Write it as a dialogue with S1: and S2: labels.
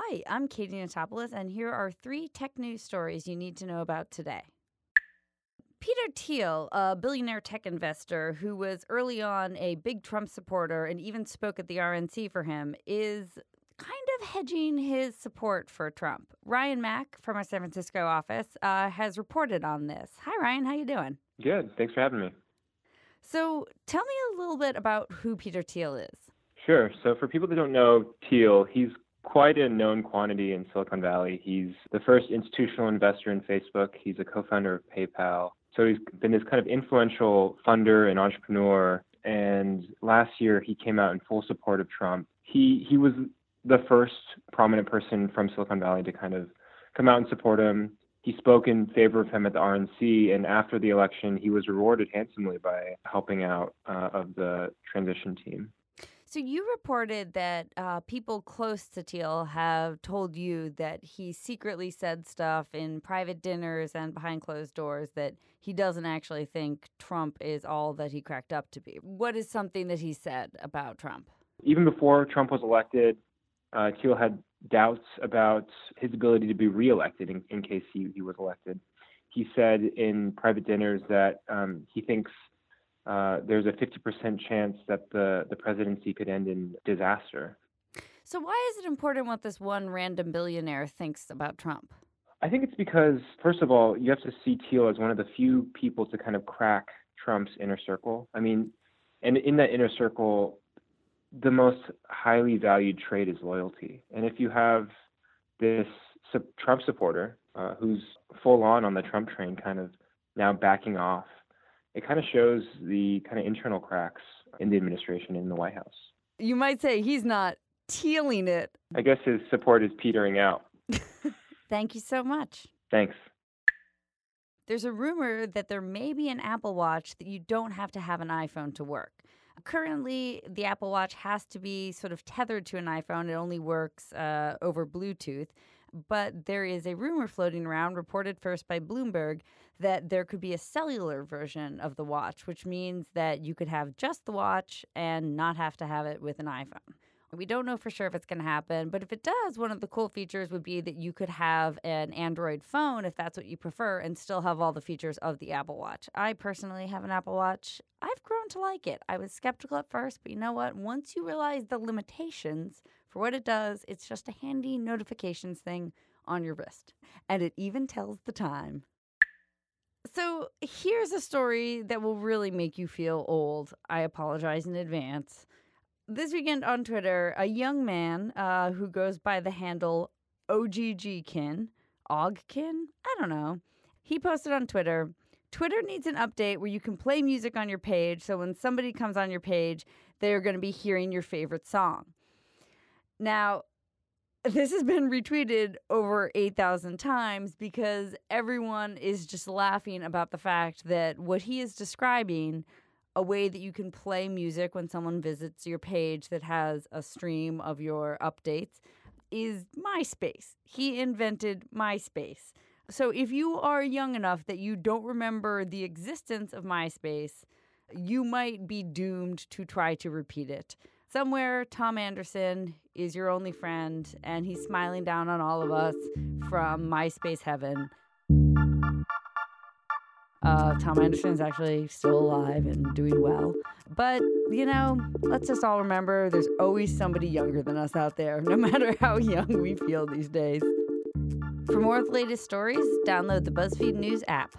S1: Hi, I'm Katie Notopoulos, and here are three tech news stories you need to know about today. Peter Thiel, a billionaire tech investor who was early on a big Trump supporter and even spoke at the RNC for him, is kind of hedging his support for Trump. Ryan Mac from our San Francisco office uh, has reported on this. Hi, Ryan. How you doing?
S2: Good. Thanks for having me.
S1: So, tell me a little bit about who Peter Thiel is.
S2: Sure. So, for people that don't know Thiel, he's quite a known quantity in Silicon Valley. He's the first institutional investor in Facebook. He's a co-founder of PayPal. So he's been this kind of influential funder and entrepreneur. And last year he came out in full support of Trump. He he was the first prominent person from Silicon Valley to kind of come out and support him. He spoke in favor of him at the RNC, and after the election, he was rewarded handsomely by helping out uh, of the transition team.
S1: So you reported that uh, people close to Thiel have told you that he secretly said stuff in private dinners and behind closed doors that he doesn't actually think Trump is all that he cracked up to be. What is something that he said about Trump?
S2: Even before Trump was elected, uh, Thiel had doubts about his ability to be reelected in, in case he, he was elected. He said in private dinners that um, he thinks uh, there's a 50% chance that the, the presidency could end in disaster.
S1: So, why is it important what this one random billionaire thinks about Trump?
S2: I think it's because, first of all, you have to see Thiel as one of the few people to kind of crack Trump's inner circle. I mean, and in that inner circle, the most highly valued trait is loyalty. And if you have this Trump supporter uh, who's full on on the Trump train, kind of now backing off it kind of shows the kind of internal cracks in the administration in the White House.
S1: You might say he's not tealing it.
S2: I guess his support is petering out.
S1: Thank you so much.
S2: Thanks.
S1: There's a rumor that there may be an Apple Watch that you don't have to have an iPhone to work. Currently, the Apple Watch has to be sort of tethered to an iPhone. It only works uh, over Bluetooth. But there is a rumor floating around, reported first by Bloomberg, that there could be a cellular version of the watch, which means that you could have just the watch and not have to have it with an iPhone. We don't know for sure if it's going to happen, but if it does, one of the cool features would be that you could have an Android phone if that's what you prefer and still have all the features of the Apple Watch. I personally have an Apple Watch. I've grown to like it. I was skeptical at first, but you know what? Once you realize the limitations for what it does, it's just a handy notifications thing on your wrist. And it even tells the time. So here's a story that will really make you feel old. I apologize in advance. This weekend on Twitter, a young man uh, who goes by the handle OGGkin, Ogkin, I don't know. He posted on Twitter Twitter needs an update where you can play music on your page so when somebody comes on your page, they're going to be hearing your favorite song. Now, this has been retweeted over 8,000 times because everyone is just laughing about the fact that what he is describing, a way that you can play music when someone visits your page that has a stream of your updates, is MySpace. He invented MySpace. So if you are young enough that you don't remember the existence of MySpace, you might be doomed to try to repeat it. Somewhere, Tom Anderson is your only friend, and he's smiling down on all of us from MySpace heaven. Uh, Tom Anderson is actually still alive and doing well. But, you know, let's just all remember there's always somebody younger than us out there, no matter how young we feel these days. For more of the latest stories, download the BuzzFeed News app.